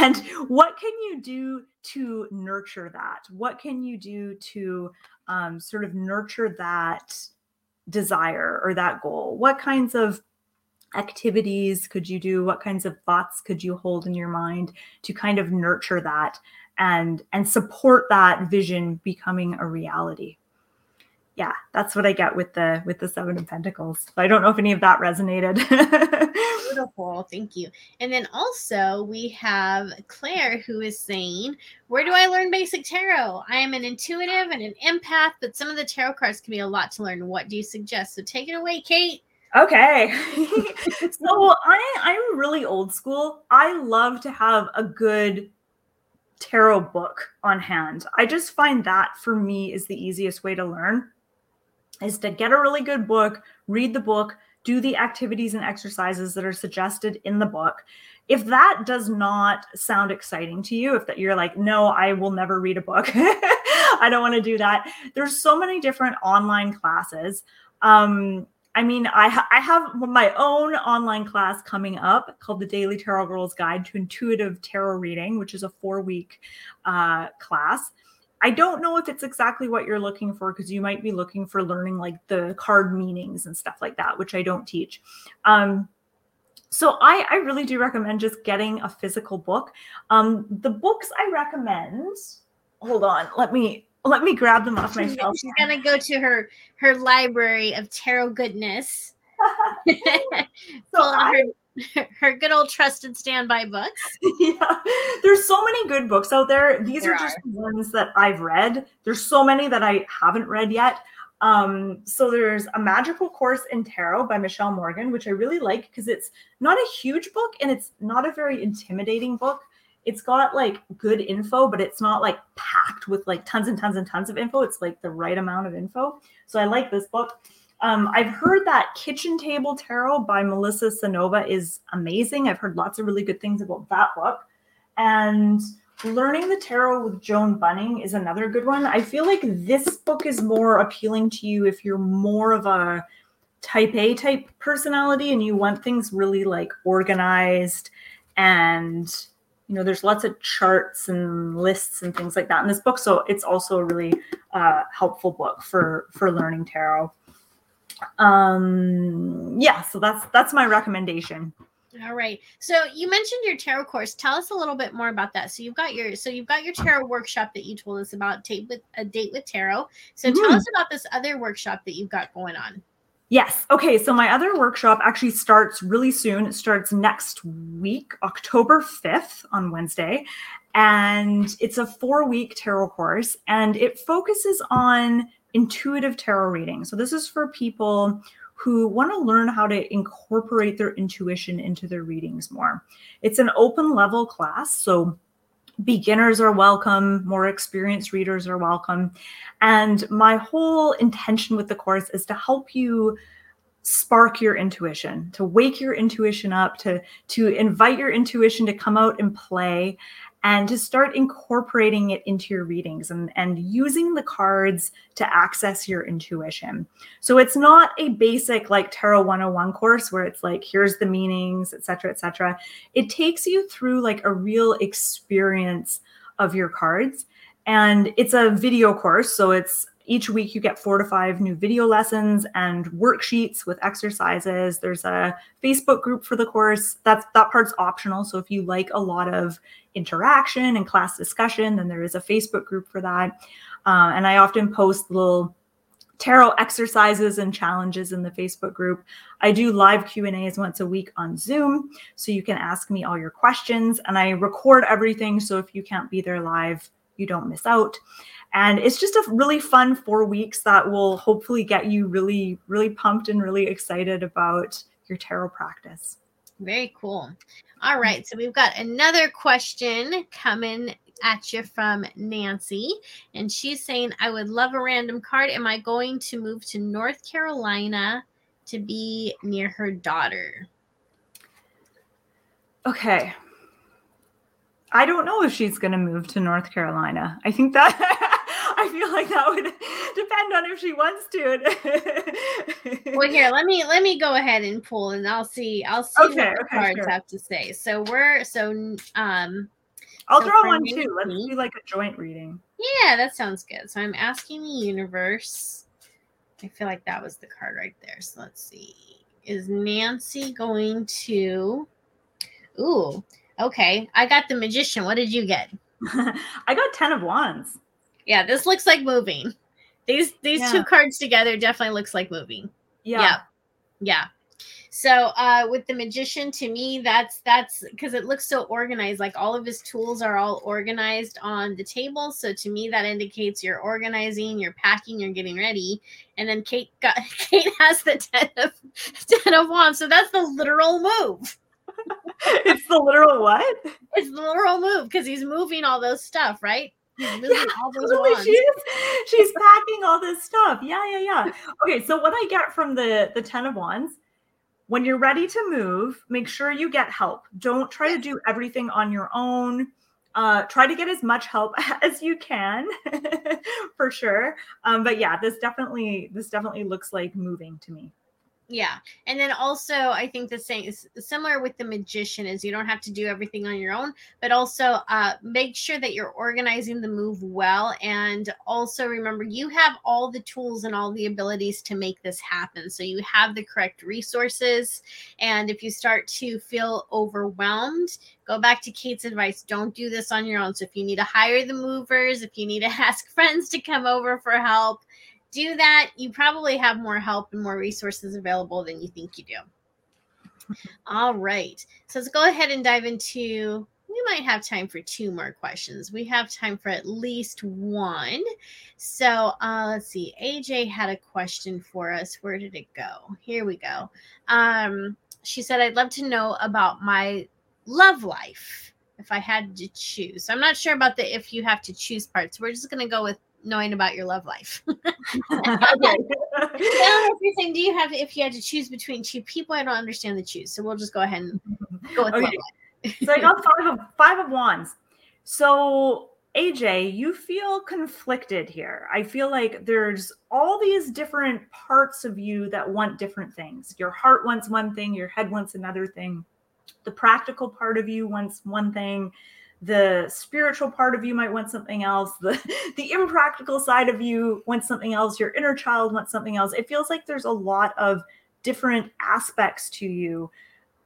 And what can you do to nurture that? What can you do to um, sort of nurture that desire or that goal? What kinds of activities could you do? What kinds of thoughts could you hold in your mind to kind of nurture that and and support that vision becoming a reality? Yeah that's what i get with the with the seven of pentacles i don't know if any of that resonated beautiful thank you and then also we have claire who is saying where do i learn basic tarot i am an intuitive and an empath but some of the tarot cards can be a lot to learn what do you suggest so take it away kate Okay. so I I'm really old school. I love to have a good tarot book on hand. I just find that for me is the easiest way to learn is to get a really good book, read the book, do the activities and exercises that are suggested in the book. If that does not sound exciting to you, if that you're like, no, I will never read a book, I don't want to do that. There's so many different online classes. Um, I mean, I, ha- I have my own online class coming up called the Daily Tarot Girls Guide to Intuitive Tarot Reading, which is a four week uh, class. I don't know if it's exactly what you're looking for because you might be looking for learning like the card meanings and stuff like that, which I don't teach. Um, so I, I really do recommend just getting a physical book. Um, the books I recommend, hold on, let me let me grab them off my shelf. She's gonna go to her her library of tarot goodness. so I, her good old trusted standby books. yeah, there's so many good books out there. These There are just are. ones that I've read. There's so many that I haven't read yet. Um, so there's a magical course in tarot by Michelle Morgan, which I really like because it's not a huge book and it's not a very intimidating book. It's got like good info, but it's not like packed with like tons and tons and tons of info. It's like the right amount of info. So I like this book. Um, I've heard that Kitchen Table Tarot by Melissa Cynova is amazing. I've heard lots of really good things about that book. And Learning the Tarot with Joan Bunning is another good one. I feel like this book is more appealing to you if you're more of a type A type personality and you want things really like organized and you know there's lots of charts and lists and things like that in this book so it's also a really uh, helpful book for for learning tarot um yeah so that's that's my recommendation All right. So you mentioned your tarot course. Tell us a little bit more about that. So you've got your so you've got your tarot workshop that you told us about, date with a date with tarot. So tell Mhm. us about this other workshop that you've got going on. Yes. Okay. So my other workshop actually starts really soon. It starts next week, October 5th on Wednesday. And it's a four week tarot course and it focuses on intuitive tarot reading. So this is for people who want to learn how to incorporate their intuition into their readings more. It's an open level class. So beginners are welcome, more experienced readers are welcome. And my whole intention with the course is to help you spark your intuition, to wake your intuition up, to to invite your intuition to come out and play and to start incorporating it into your readings and, and using the cards to access your intuition. So it's not a basic like Tarot 101 course where it's like, here's the meanings, et cetera, et cetera. It takes you through like a real experience of your cards. And it's a video course. So it's each week you get four to five new video lessons and worksheets with exercises. There's a Facebook group for the course. That's that part's optional. So if you like a lot of interaction and class discussion, then there is a Facebook group for that. Uh, and I often post little tarot exercises and challenges in the Facebook group. I do live Q&As once a week on Zoom so you can ask me all your questions and I record everything so if you can't be there live, you don't miss out. And it's just a really fun 4 weeks that will hopefully get you really really pumped and really excited about your tarot practice. Very cool. All right. So we've got another question coming at you from Nancy. And she's saying, I would love a random card. Am I going to move to North Carolina to be near her daughter? Okay. I don't know if she's going to move to North Carolina. I think that I feel like that would depend on if she wants to. Well, here, let me let me go ahead and pull and I'll see I'll see Okay, what the okay, cards sure. have to say. So we're so um I'll So draw one too. Let's do like a joint reading. yeah, that sounds good. So I'm asking the universe. I feel like that was the card right there. So let's see. Is Nancy going to Ooh, okay. I got the magician. What did you get? I got 10 of wands. Yeah, this looks like moving. These these Yeah. two cards together definitely looks like moving. Yeah. Yeah. Yeah. So uh with the magician to me that's that's because it looks so organized like all of his tools are all organized on the table so to me that indicates you're organizing you're packing you're getting ready and then Kate got Kate has the 10 of 10 of wands so that's the literal move it's the literal what? it's the literal move because he's moving all those stuff right Yeah, she's she's packing all this stuff. Yeah, yeah, yeah. Okay, so what I get from the the 10 of wands, when you're ready to move, make sure you get help. Don't try to do everything on your own. Uh, try to get as much help as you can for sure. Um, but yeah, this definitely this definitely looks like moving to me. Yeah. And then also I think the same is similar with the magician is you don't have to do everything on your own, but also uh make sure that you're organizing the move well and also remember you have all the tools and all the abilities to make this happen. So you have the correct resources and if you start to feel overwhelmed, go back to Kate's advice, don't do this on your own. So if you need to hire the movers, if you need to ask friends to come over for help, do that, you probably have more help and more resources available than you think you do. All right. So let's go ahead and dive into. We might have time for two more questions. We have time for at least one. So uh, let's see. AJ had a question for us. Where did it go? Here we go. Um, she said, I'd love to know about my love life if I had to choose. So I'm not sure about the if you have to choose parts. We're just going to go with knowing about your love life. okay. if you're saying, do you have if you had to choose between two people? I don't understand the choose, so we'll just go ahead and go with okay. so I got five of five of wands. So AJ, you feel conflicted here. I feel like there's all these different parts of you that want different things. Your heart wants one thing, your head wants another thing. The practical part of you wants one thing the spiritual part of you might want something else the the impractical side of you wants something else your inner child wants something else. It feels like there's a lot of different aspects to you.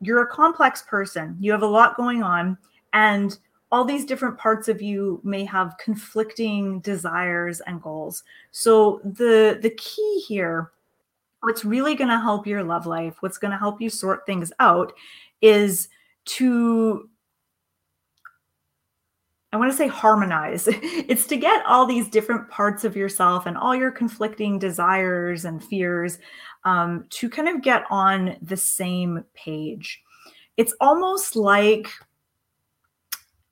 You're a complex person. You have a lot going on and all these different parts of you may have conflicting desires and goals. So the the key here what's really going to help your love life what's going to help you sort things out is to I want to say harmonize. It's to get all these different parts of yourself and all your conflicting desires and fears um, to kind of get on the same page. It's almost like,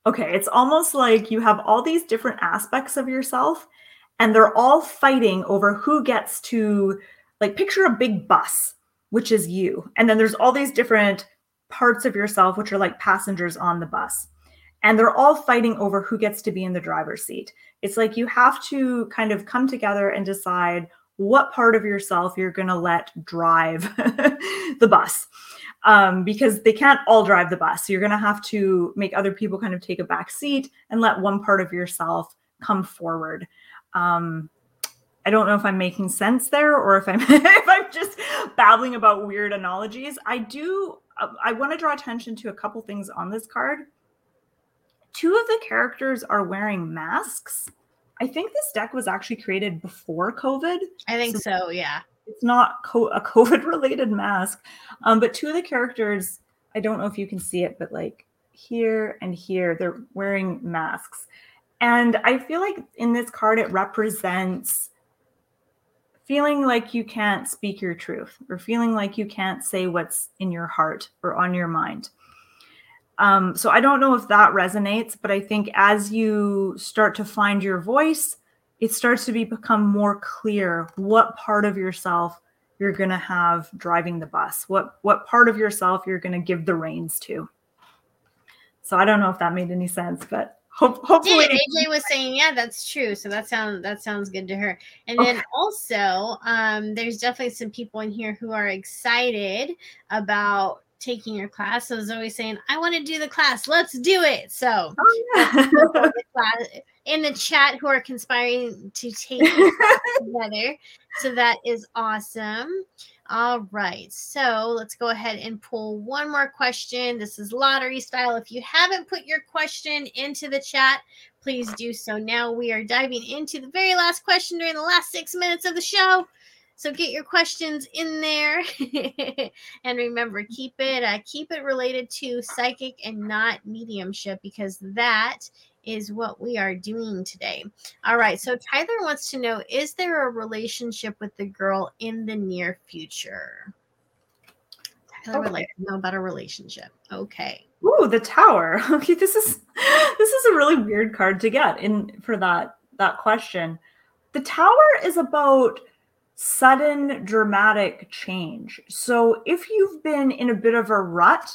okay, it's almost like you have all these different aspects of yourself and they're all fighting over who gets to, like, picture a big bus, which is you. And then there's all these different parts of yourself, which are like passengers on the bus and they're all fighting over who gets to be in the driver's seat. It's like you have to kind of come together and decide what part of yourself you're going to let drive the bus. Um, because they can't all drive the bus. You're going to have to make other people kind of take a back seat and let one part of yourself come forward. Um, I don't know if I'm making sense there or if I'm if I'm just babbling about weird analogies. I do I want to draw attention to a couple things on this card two of the characters are wearing masks. I think this deck was actually created before COVID. I think so, so yeah. It's not co- a COVID related mask. Um, but two of the characters, I don't know if you can see it, but like here and here, they're wearing masks. And I feel like in this card, it represents feeling like you can't speak your truth or feeling like you can't say what's in your heart or on your mind. Um, so I don't know if that resonates, but I think as you start to find your voice, it starts to be, become more clear what part of yourself you're going to have driving the bus, what what part of yourself you're going to give the reins to. So I don't know if that made any sense, but hope, hopefully AJ was saying, yeah, that's true. So that sounds that sounds good to her. And okay. then also, um, there's definitely some people in here who are excited about taking your class. So always saying, I want to do the class. Let's do it. So oh, yeah. in the chat who are conspiring to take together. So that is awesome. All right. So let's go ahead and pull one more question. This is lottery style. If you haven't put your question into the chat, please do so now. We are diving into the very last question during the last six minutes of the show. So get your questions in there, and remember, keep it uh, keep it related to psychic and not mediumship because that is what we are doing today. All right. So Tyler wants to know: Is there a relationship with the girl in the near future? Tyler okay. would like to know about a relationship. Okay. Ooh, the tower. Okay, this is this is a really weird card to get in for that that question. The tower is about sudden dramatic change. So if you've been in a bit of a rut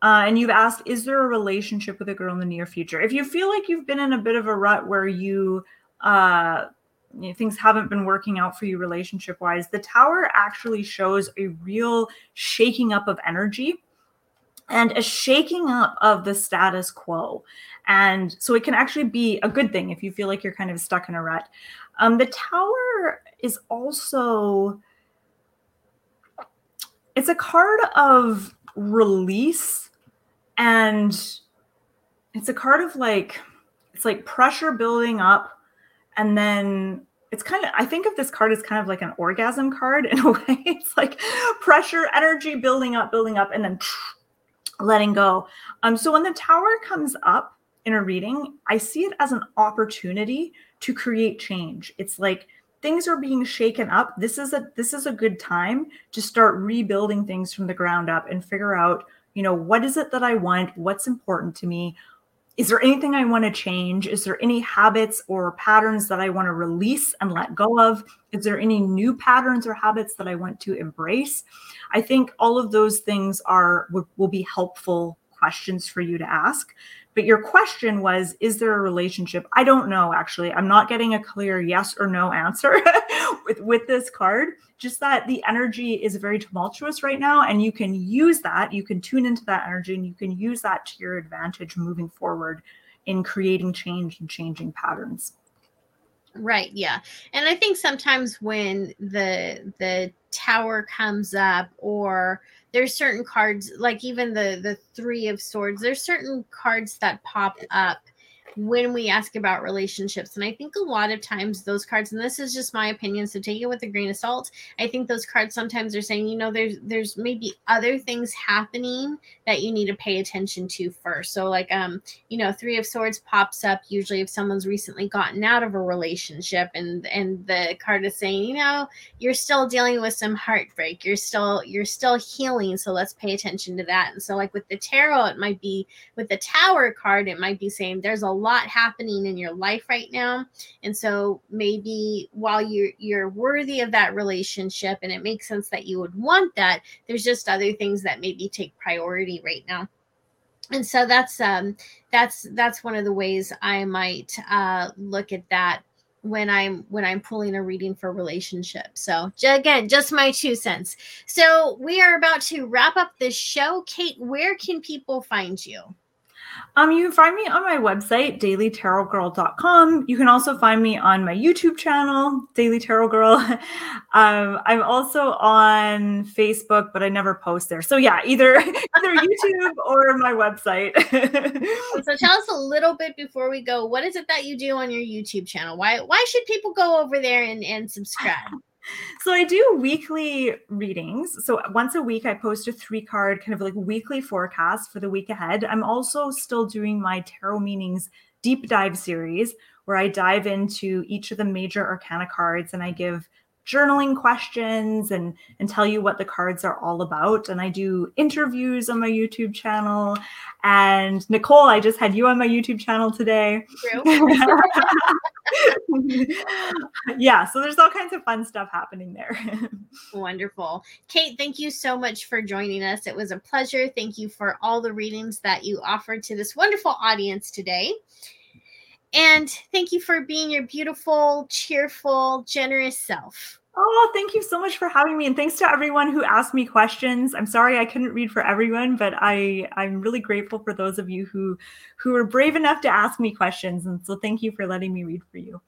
uh, and you've asked, is there a relationship with a girl in the near future? If you feel like you've been in a bit of a rut where you, uh, you know, things haven't been working out for you relationship wise, the tower actually shows a real shaking up of energy and a shaking up of the status quo. And so it can actually be a good thing if you feel like you're kind of stuck in a rut. Um, the tower is also it's a card of release and it's a card of like it's like pressure building up and then it's kind of I think of this card as kind of like an orgasm card in a way. It's like pressure, energy building up, building up, and then letting go. Um, so when the tower comes up in a reading, I see it as an opportunity to create change. It's like things are being shaken up. This is a this is a good time to start rebuilding things from the ground up and figure out, you know, what is it that I want? What's important to me? is there anything I want to change? Is there any habits or patterns that I want to release and let go of? Is there any new patterns or habits that I want to embrace? I think all of those things are will, be helpful questions for you to ask. But your question was, is there a relationship? I don't know, actually. I'm not getting a clear yes or no answer with, with this card. Just that the energy is very tumultuous right now. And you can use that, you can tune into that energy and you can use that to your advantage moving forward in creating change and changing patterns. Right, yeah. And I think sometimes when the the tower comes up or there's certain cards like even the the three of swords there's certain cards that pop up when we ask about relationships. And I think a lot of times those cards, and this is just my opinion, so take it with a grain of salt. I think those cards sometimes are saying, you know, there's there's maybe other things happening that you need to pay attention to first. So like um, you know, three of swords pops up usually if someone's recently gotten out of a relationship and and the card is saying, you know, you're still dealing with some heartbreak. You're still you're still healing. So let's pay attention to that. And so like with the tarot, it might be with the tower card, it might be saying there's a lot happening in your life right now. And so maybe while you're you're worthy of that relationship and it makes sense that you would want that there's just other things that maybe take priority right now. And so that's um that's that's one of the ways i might uh look at that when i'm when i'm pulling a reading for relationship so again just my two cents. So we are about to wrap up this show. Kate where can people find you um, you can find me on my website, dailytarotgirl.com. You can also find me on my YouTube channel, Daily Tarot Girl. um, I'm also on Facebook, but I never post there. So yeah, either either YouTube or my website. so tell us a little bit before we go. What is it that you do on your YouTube channel? Why why should people go over there and, and subscribe? So I do weekly readings. So once a week, I post a three card kind of like weekly forecast for the week ahead. I'm also still doing my tarot meanings deep dive series where I dive into each of the major arcana cards and I give journaling questions and and tell you what the cards are all about. And i do interviews on my youtube channel. And nicole i just had you on my youtube channel today. Yeah so there's all kinds of fun stuff happening there. Wonderful. Kate thank you so much for joining us. It was a pleasure. Thank you for all the readings that you offered to this wonderful audience today and thank you for being your beautiful, cheerful, generous self. Oh, thank you so much for having me. And thanks to everyone who asked me questions. I'm sorry I couldn't read for everyone, but I, I'm really grateful for those of you who who were brave enough to ask me questions. And so thank you for letting me read for you.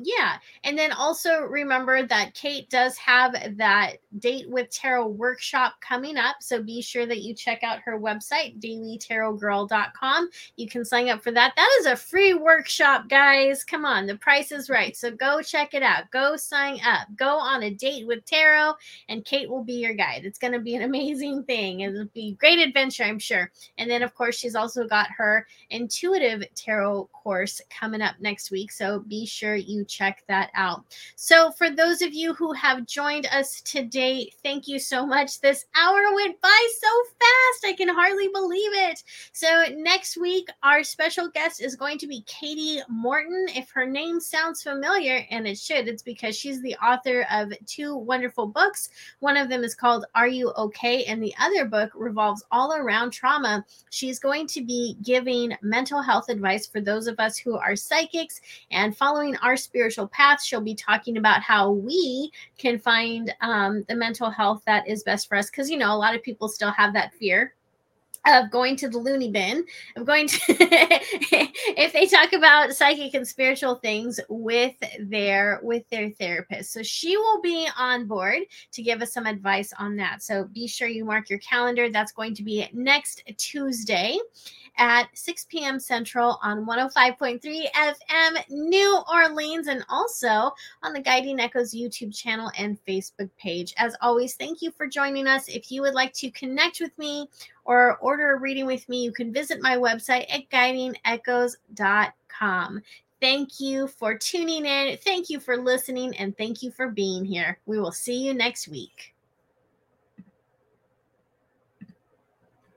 Yeah. And then also remember that Kate does have that date with tarot workshop coming up. So be sure that you check out her website, dailytarotgirl.com. You can sign up for that. That is a free workshop, guys. Come on, the price is right. So go check it out. Go sign up. Go on a date with tarot, and Kate will be your guide. It's going to be an amazing thing. It'll be great adventure, I'm sure. And then, of course, she's also got her intuitive tarot course coming up next week. So be sure you check that out. So, for those of you who have joined us today, thank you so much. This hour went by so fast. I can hardly believe it. So, next week, our special guest is going to be Kati Morton. If her name sounds familiar, and it should, it's because she's the author of two wonderful books. One of them is called Are You Okay? And the other book revolves all around trauma. She's going to be giving mental health advice for those of us who are psychics and following our spiritual spiritual path, she'll be talking about how we can find um, the mental health that is best for us. Because, you know, a lot of people still have that fear of going to the loony bin of going to if they talk about psychic and spiritual things with their with their therapist. So she will be on board to give us some advice on that. So be sure you mark your calendar. That's going to be next tuesday at 6 p.m. Central on 105.3 FM New Orleans and also on the Guiding Echoes YouTube channel and Facebook page. As always, thank you for joining us. If you would like to connect with me or order a reading with me, you can visit my website at guidingechoes.com. Thank you for tuning in. Thank you for listening. And thank you for being here. We will see you next week.